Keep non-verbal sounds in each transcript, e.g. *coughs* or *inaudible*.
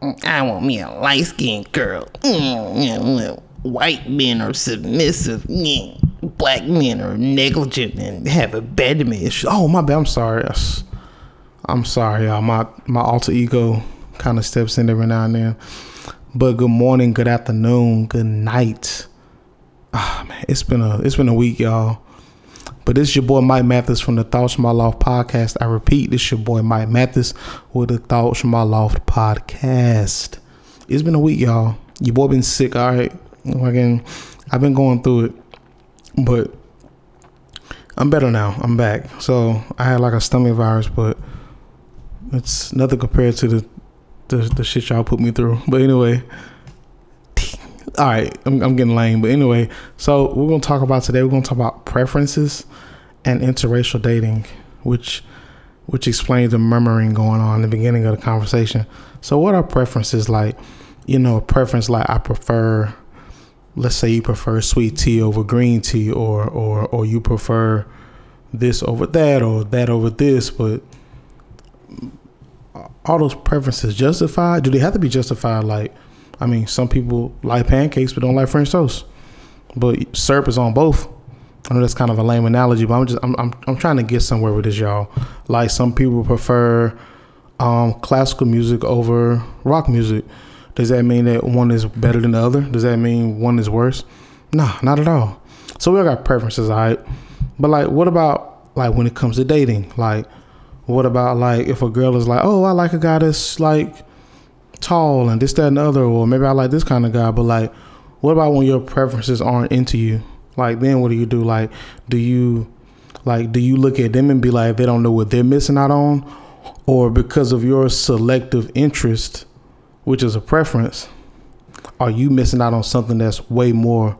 I want me a light skinned girl. Mm, White men are submissive. Mm, Black men are negligent and have abandonment. Issues. Oh my bad. I'm sorry. I'm sorry, y'all. My my alter ego kind of steps in every now and then. But good morning, good afternoon, good night. Ah man, it's been a it's been a week, y'all. But this is your boy Mike Mathis from the Thoughts from My Loft podcast. I repeat, this is your boy Mike Mathis with the Thoughts from My Loft podcast. It's been a week, y'all. Your boy been sick, all right. Again, I've been going through it, but I'm better now. I'm back. So I had like a stomach virus, but it's nothing compared to the the, the shit y'all put me through. But anyway, all right, I'm, I'm getting lame. But anyway, so we're gonna talk about today. We're gonna talk about preferences and interracial dating, which which explains the murmuring going on in the beginning of the conversation. So, what are preferences like? You know, a preference like I prefer. Let's say you prefer sweet tea over green tea, or or or you prefer this over that, or that over this, but all those preferences justified? Do they have to be justified? Like, I mean, some people like pancakes but don't like French toast, but syrup is on both. I know that's kind of a lame analogy, but I'm just I'm I'm, I'm trying to get somewhere with this, y'all. Like some people prefer um, classical music over rock music. Does that mean that one is better than the other? Does that mean one is worse? Nah, not at all. So we all got preferences, all right. But like, what about like when it comes to dating? Like, what about like if a girl is like, oh, I like a guy that's like tall and this, that, and the other, or maybe I like this kind of guy. But like, what about when your preferences aren't into you? Like, then what do you do? Like, do you like do you look at them and be like they don't know what they're missing out on, or because of your selective interest, which is a preference, are you missing out on something that's way more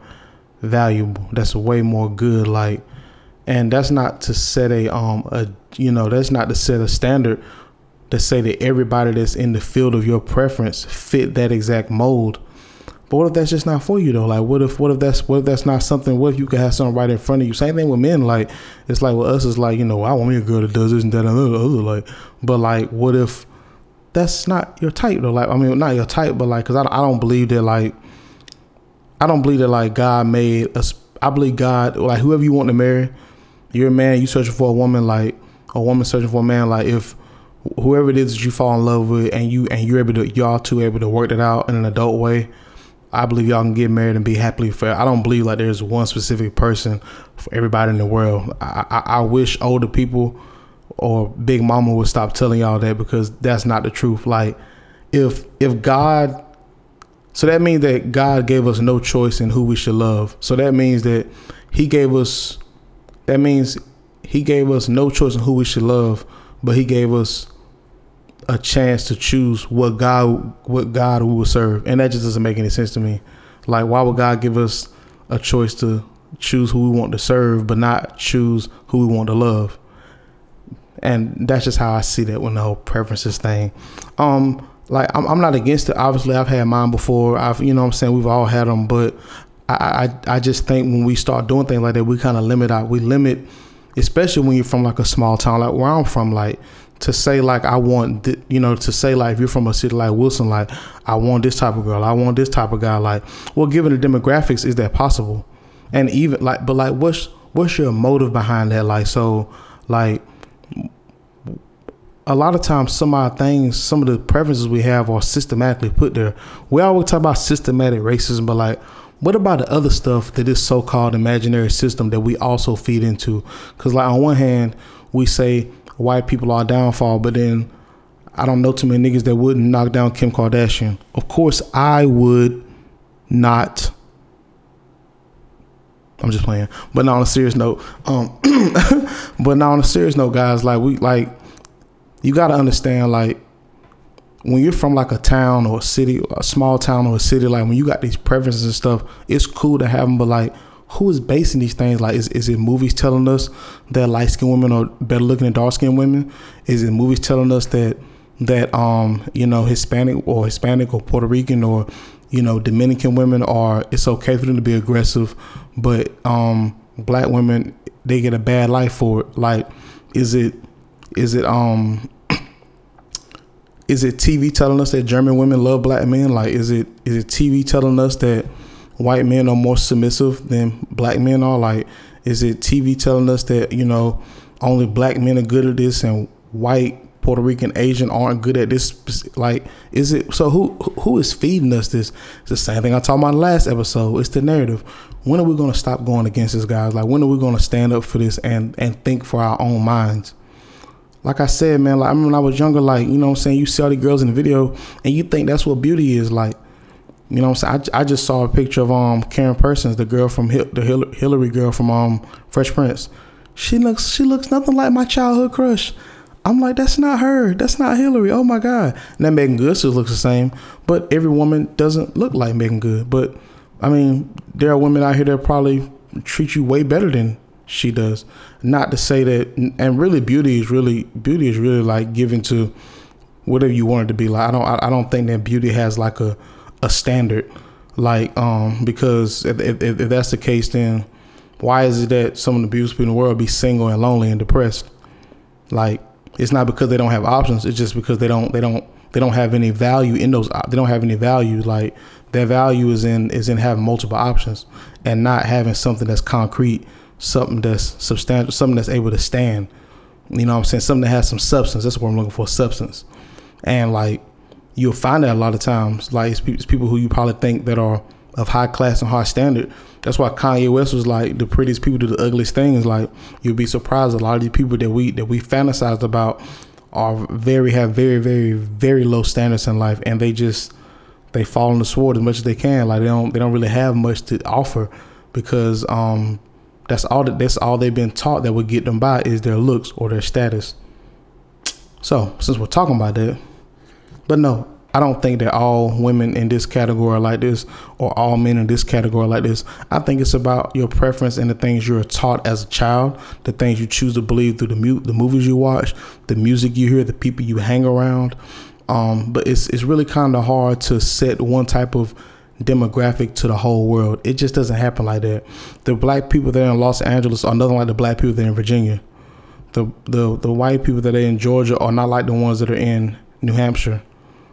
valuable? That's way more good. Like and that's not to set a um a you know that's not to set a standard to say that everybody that's in the field of your preference fit that exact mold but what if that's just not for you though? Like what if what if that's what if that's not something what if you could have something right in front of you? Same thing with men like it's like with us it's like you know i want me a girl that does this and that and other, other like but like what if that's not your type though? Like i mean not your type but like because I, I don't believe that like i don't believe that like god made us i believe god like whoever you want to marry you're a man, you searching for a woman, like a woman searching for a man, like if whoever it is that you fall in love with and you and you're able to y'all two able to work it out in an adult way, I believe y'all can get married and be happily fair. I don't believe like there's one specific person for everybody in the world. I, I, I wish older people or Big Mama would stop telling y'all that because that's not the truth. Like if if God so that means that God gave us no choice in who we should love. So that means that He gave us that means he gave us no choice in who we should love, but he gave us a chance to choose what God what God we will serve. And that just doesn't make any sense to me. Like why would God give us a choice to choose who we want to serve but not choose who we want to love? And that's just how I see that when the whole preferences thing. Um like I'm, I'm not against it. Obviously, I've had mine before. I've, you know, I'm saying we've all had them, but I, I, I just think when we start doing things like that, we kind of limit out. We limit, especially when you're from like a small town, like where I'm from, like to say like I want, th- you know, to say like if you're from a city like Wilson, like I want this type of girl, I want this type of guy. Like, well, given the demographics, is that possible? And even like, but like, what's what's your motive behind that? Like, so like a lot of times some of our things, some of the preferences we have are systematically put there. We always talk about systematic racism, but like what about the other stuff that this so-called imaginary system that we also feed into? Because like on one hand, we say white people are downfall, but then I don't know too many niggas that wouldn't knock down Kim Kardashian. Of course, I would not. I'm just playing, but not on a serious note. Um, *coughs* but not on a serious note, guys. Like we like, you got to understand, like when you're from like a town or a city, a small town or a city, like when you got these preferences and stuff, it's cool to have them. But like, who is basing these things? Like, is, is it movies telling us that light skinned women are better looking than dark skinned women? Is it movies telling us that that um you know Hispanic or Hispanic or Puerto Rican or you know Dominican women are it's okay for them to be aggressive, but um black women they get a bad life for it. Like, is it is it um is it TV telling us that German women love black men? Like, is it is it TV telling us that white men are more submissive than black men are? Like, is it TV telling us that you know only black men are good at this and white Puerto Rican, Asian aren't good at this. Like, is it so? Who who is feeding us this? It's the same thing I talked about last episode. It's the narrative. When are we going to stop going against this, guys? Like, when are we going to stand up for this and and think for our own minds? Like I said, man. Like I remember when I was younger. Like you know, what I'm saying you see all the girls in the video, and you think that's what beauty is. Like, you know, what I'm saying I, I just saw a picture of um Karyn Parsons, the girl from Hil- the Hillary girl from um Fresh Prince. She looks she looks nothing like my childhood crush. I'm like, that's not her. That's not Hillary. Oh my God. That Meagan Good looks the same, but every woman doesn't look like Meagan Good. But I mean, there are women out here that probably treat you way better than she does. Not to say that, and really, beauty is really beauty is really like given to whatever you want it to be. Like I don't, I, don't think that beauty has like a a standard. Like, um, because if, if, if that's the case, then why is it that some of the beautiful people in the world be single and lonely and depressed? Like, it's not because they don't have options. It's just because they don't they don't they don't have any value in those. They don't have any value. Like their value is in is in having multiple options and not having something that's concrete, something that's substantial, something that's able to stand. You know what I'm saying? Something that has some substance. That's what I'm looking for, substance. And like you'll find that a lot of times, like it's people who you probably think that are of high class and high standard. That's why Kanye West was like the prettiest people do the ugliest things. Like you'll be surprised a lot of these people that we that we fantasized about are very have very very very low standards in life, and they just they fall on the sword as much as they can. Like they don't they don't really have much to offer because um that's all that that's all they've been taught that would get them by is their looks or their status. So since we're talking about that, but no, I don't think that all women in this category are like this or all men in this category like this. I think it's about your preference and the things you're taught as a child, the things you choose to believe through the the movies you watch, the music you hear, the people you hang around. Um, but it's it's really kind of hard to set one type of demographic to the whole world. It just doesn't happen like that. The black people there in Los Angeles are nothing like the black people there in Virginia. The the the white people that are in Georgia are not like the ones that are in New Hampshire.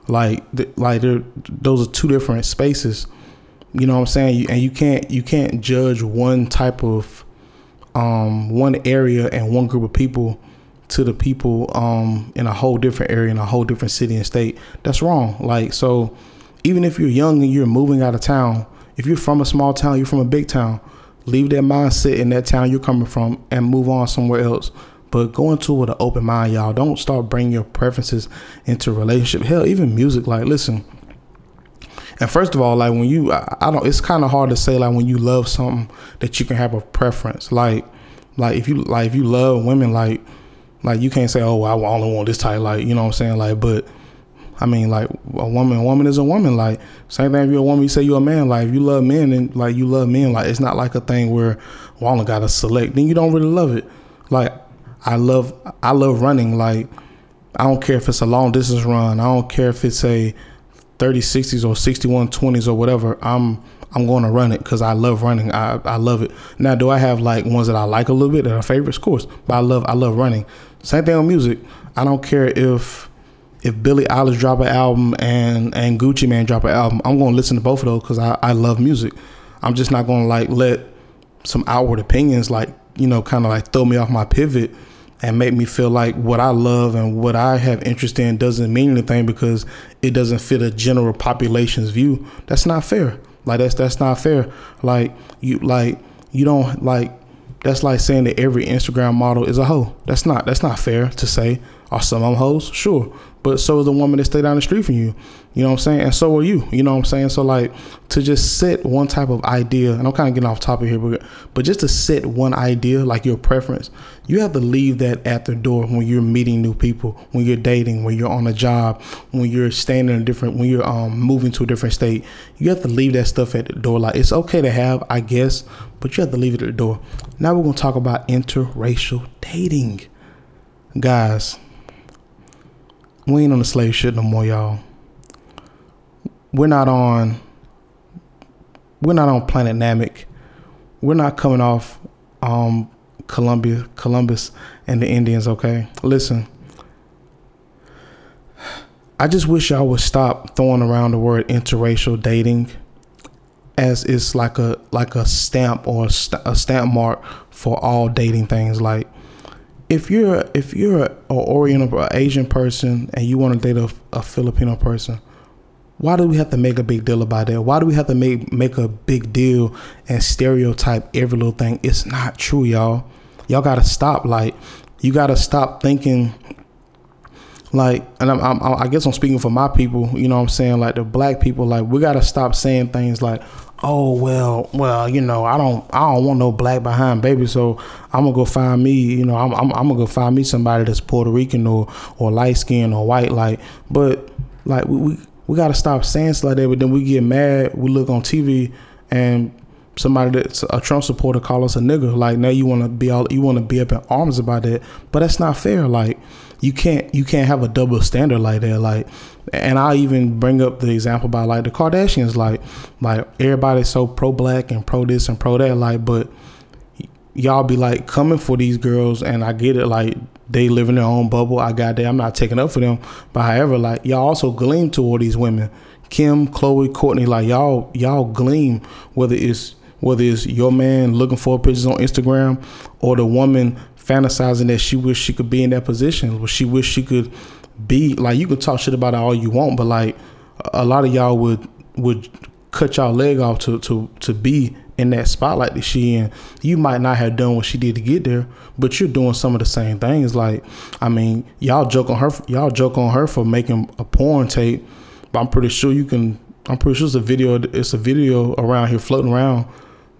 Like, like those are two different spaces. You know what I'm saying? And you can't you can't judge one type of um, one area and one group of people to the people um, in a whole different area in a whole different city and state. That's wrong. Like so, even if you're young and you're moving out of town, if you're from a small town, you're from a big town, leave that mindset in that town you're coming from and move on somewhere else. But go into it with an open mind, y'all. Don't start bringing your preferences into relationship. Hell, even music. Like, listen. And first of all, like when you, I, I don't. It's kind of hard to say like when you love something that you can have a preference. Like, like if you like if you love women, like, like you can't say, oh, I only want this type. Like, you know what I'm saying? Like, but I mean, like a woman, a woman is a woman. Like same thing if you're a woman, you say you're a man. Like if you love men and like you love men, like it's not like a thing where well, I only gotta select. Then you don't really love it. Like I love I love running. Like I don't care if it's a long distance run. I don't care if it's a 30 60s or 61 20s or whatever. I'm I'm going to run it because I love running. I, I love it. Now, do I have like ones that I like a little bit that are favorites? Of course, but I love I love running. Same thing with music. I don't care if if Billie Eilish drop an album and and Gucci Mane drop an album. I'm to listen to both of those because I I love music. I'm just not to like let some outward opinions like you know kind of like throw me off my pivot and make me feel like what I love and what I have interest in doesn't mean anything because it doesn't fit a general population's view. That's not fair. Like that's that's not fair. Like you like you don't like that's like saying that every Instagram model is a hoe. That's not that's not fair to say. Are some of them hoes? Sure but so is the woman that stay down the street from you. You know what I'm saying? And so are you. You know what I'm saying? So like to just set one type of idea, and I'm kind of getting off topic here, but but just to set one idea, like your preference, you have to leave that at the door when you're meeting new people, when you're dating, when you're on a job, when you're staying in a different, when you're um moving to a different state. You have to leave that stuff at the door. Like it's okay to have, I guess, but you have to leave it at the door. Now we're gonna talk about interracial dating, guys we ain't on the slave shit no more, y'all. We're not on. We're not on Planet Namek. We're not coming off um, Columbia, Columbus, and the Indians. Okay, listen. I just wish y'all would stop throwing around the word interracial dating as it's like a like a stamp or a, st- a stamp mark for all dating things. Like if you're if you're an Oriental or Asian person and you want to date a, a Filipino person, why do we have to make a big deal about that? Why do we have to make make a big deal and stereotype every little thing? It's not true, y'all. Y'all gotta stop. Like you gotta stop thinking like and I'm, I'm, i guess i'm speaking for my people you know what i'm saying like the black people like we gotta stop saying things like oh well well you know i don't i don't want no black behind baby so i'm gonna go find me you know i'm, I'm, I'm gonna go find me somebody that's puerto rican or or light skinned or white like but like we, we we gotta stop saying stuff like that but then we get mad we look on tv and somebody that's a Trump supporter call us a nigga. Like now you want to be all you want to be up in arms about that, but that's not fair. Like you can't you can't have a double standard like that. Like, and I even bring up the example by like the Kardashians. Like, like everybody's so pro black and pro this and pro that. Like, but y'all be like coming for these girls, and I get it. Like they live in their own bubble. I got that. I'm not taking up for them. But however, like y'all also gleam toward these women. Kim, Khloé, Kourtney. like y'all, y'all gleam whether it's whether it's your man looking for pictures on Instagram or the woman fantasizing that she wish she could be in that position, or she wish she could be like you can talk shit about it all you want, but like a lot of y'all would would cut y'all leg off to to to be in that spotlight that she in. You might not have done what she did to get there, but you're doing some of the same things. Like, I mean, y'all joke on her, y'all joke on her for making a porn tape, but I'm pretty sure you can. I'm pretty sure it's a video. It's a video around here floating around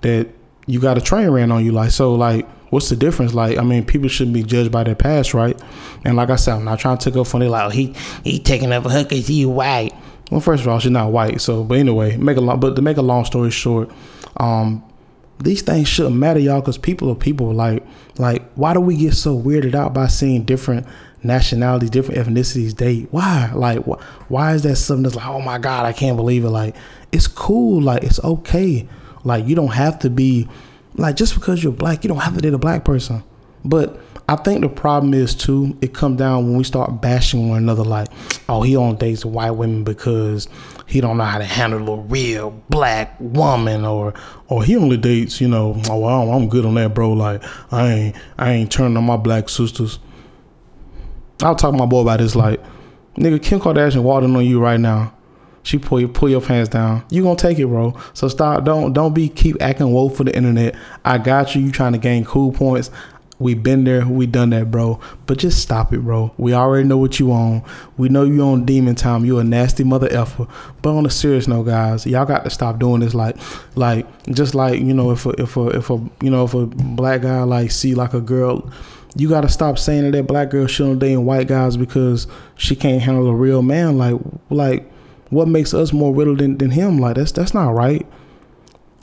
that you got a train ran on you. Like, so, like, what's the difference? Like, I mean, people shouldn't be judged by their past, right? And like I said, I'm not trying to take up funny like, oh, he he taking up a her because he white. Well, first of all, she's not white. So, but anyway, make a long, but to make a long story short, um, these things shouldn't matter, y'all, because people are people. Like, like, why do we get so weirded out by seeing different nationalities, different ethnicities date? Why? Like, wh- why is that something that's like, oh my god, I can't believe it? Like, it's cool. Like, it's okay. Like, you don't have to be like just because you're black, you don't have to date a black person. But I think the problem is too, it comes down when we start bashing one another like, oh, he only dates white women because he don't know how to handle a real black woman or or he only dates, you know, oh I'm good on that, bro. Like I ain't I ain't turning on my black sisters. I'll talk to my boy about this like, nigga, Kim Kardashian walking on you right now. She pull you pull your pants down. You gonna take it, bro. So stop. Don't don't be keep acting woke for the internet. I got you. You trying to gain cool points. We been there, we done that, bro. But just stop it, bro. We already know what you on. We know you on demon time. You a nasty mother effer. But on a serious note, guys, y'all got to stop doing this. Like, like just like you know, if a, if a if a you know if a black guy like see like a girl, you got to stop saying that that black girl shouldn't date white guys because she can't handle a real man. Like, like what makes us more riddled than, than him? Like that's that's not right.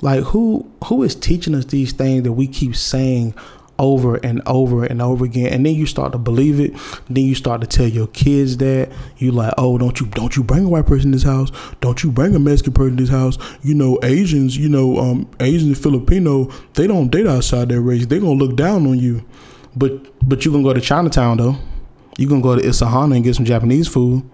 Like who who is teaching us these things that we keep saying over and over and over again? And then you start to believe it. Then you start to tell your kids that. You like oh don't you don't you bring a white person in this house. Don't you bring a mexican person in this house. You know asians you know um asians and filipino they don't date outside their race. They're gonna look down on you. But but you're gonna go to chinatown though. You're gonna go to isahana and get some japanese food.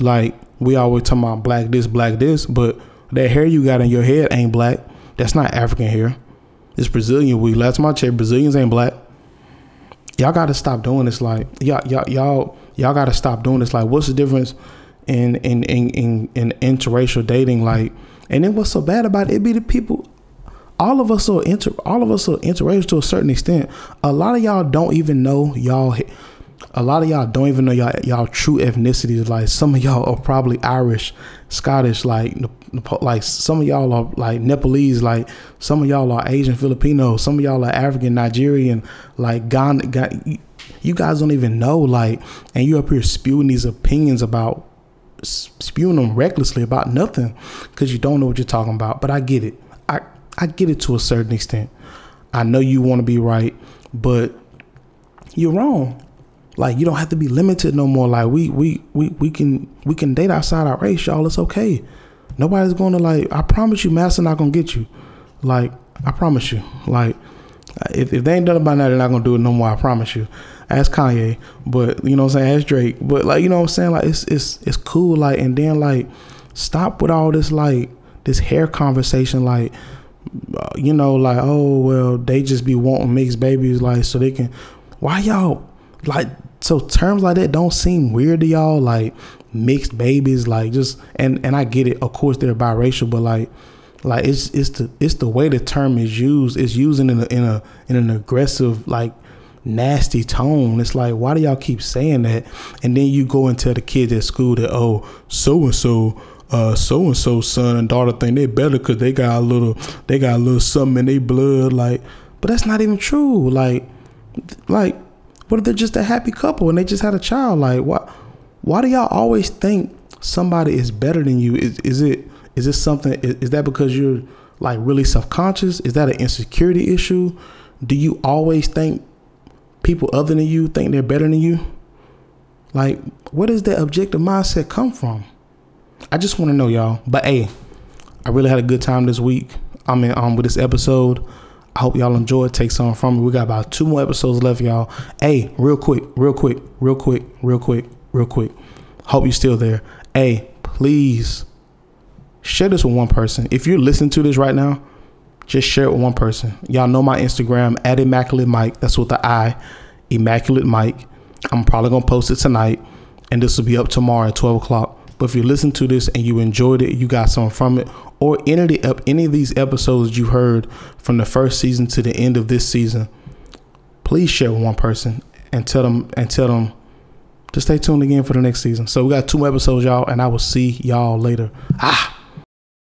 Like we always talking about black this, black this, but that hair you got in your head ain't black. That's not African hair. It's Brazilian weed. Last time I checked, Brazilians ain't black. Y'all gotta stop doing this. Like y'all, y'all, y'all, y'all gotta stop doing this. Like, what's the difference in in in in, in interracial dating? Like, and then what's so bad about it? It be the people. All of us are inter. All of us are interracial to a certain extent. A lot of y'all don't even know y'all a lot of y'all don't even know y'all y'all true ethnicities. Like some of y'all are probably Irish, Scottish, like like some of y'all are like Nepalese, like some of y'all are Asian, Filipino, some of y'all are African, Nigerian, like Ghana. You guys don't even know, like, and you up here spewing these opinions about spewing them recklessly about nothing because you don't know what you're talking about. But I get it. I I get it to a certain extent. I know you want to be right, but you're wrong. Like you don't have to be limited no more. Like we we we we can we can date outside our race, y'all. It's okay. Nobody's gonna like. I promise you, master not gonna get you. Like I promise you. Like if if they ain't done it by now, they're not gonna do it no more. I promise you. Ask Kanye, but you know what I'm saying. Ask Drake, but like you know what I'm saying. Like it's it's it's cool. Like and then like stop with all this like this hair conversation. Like uh, you know like oh well they just be wanting mixed babies like so they can. Why y'all like so terms like that don't seem weird to y'all like mixed babies like just and and I get it of course they're biracial but like like it's it's the it's the way the term is used it's using in a in a in an aggressive like nasty tone. It's like why do y'all keep saying that? And then you go and tell the kids at school that oh so and so uh so and so son and daughter think they better because they got a little they got a little something in their blood like but that's not even true. Like like what if they're just a happy couple and they just had a child like why why do y'all always think somebody is better than you? Is, is it is this something is, is that because you're like really self-conscious? Is that an insecurity issue? Do you always think people other than you think they're better than you? Like where does that objective mindset come from? I just want to know y'all. But hey i really had a good time this week. I mean um with this episode I hope y'all enjoy it. Take something from it. We got about two more episodes left, y'all. Hey, real quick, real quick, real quick, real quick, real quick. Hope you're still there. Hey, please share this with one person. If you're listening to this right now, just share it with one person. Y'all know my Instagram at Immaculate Mike. That's with the I, Immaculate Mike. I'm probably gonna post it tonight, and this will be up tomorrow at 12 o'clock. But if you listen to this and you enjoyed it, you got something from it, or any of the any of these episodes you heard from the first season to the end of this season, please share with one person and tell them and tell them to stay tuned again for the next season. So we got two episodes, y'all, and I will see y'all later. Ah.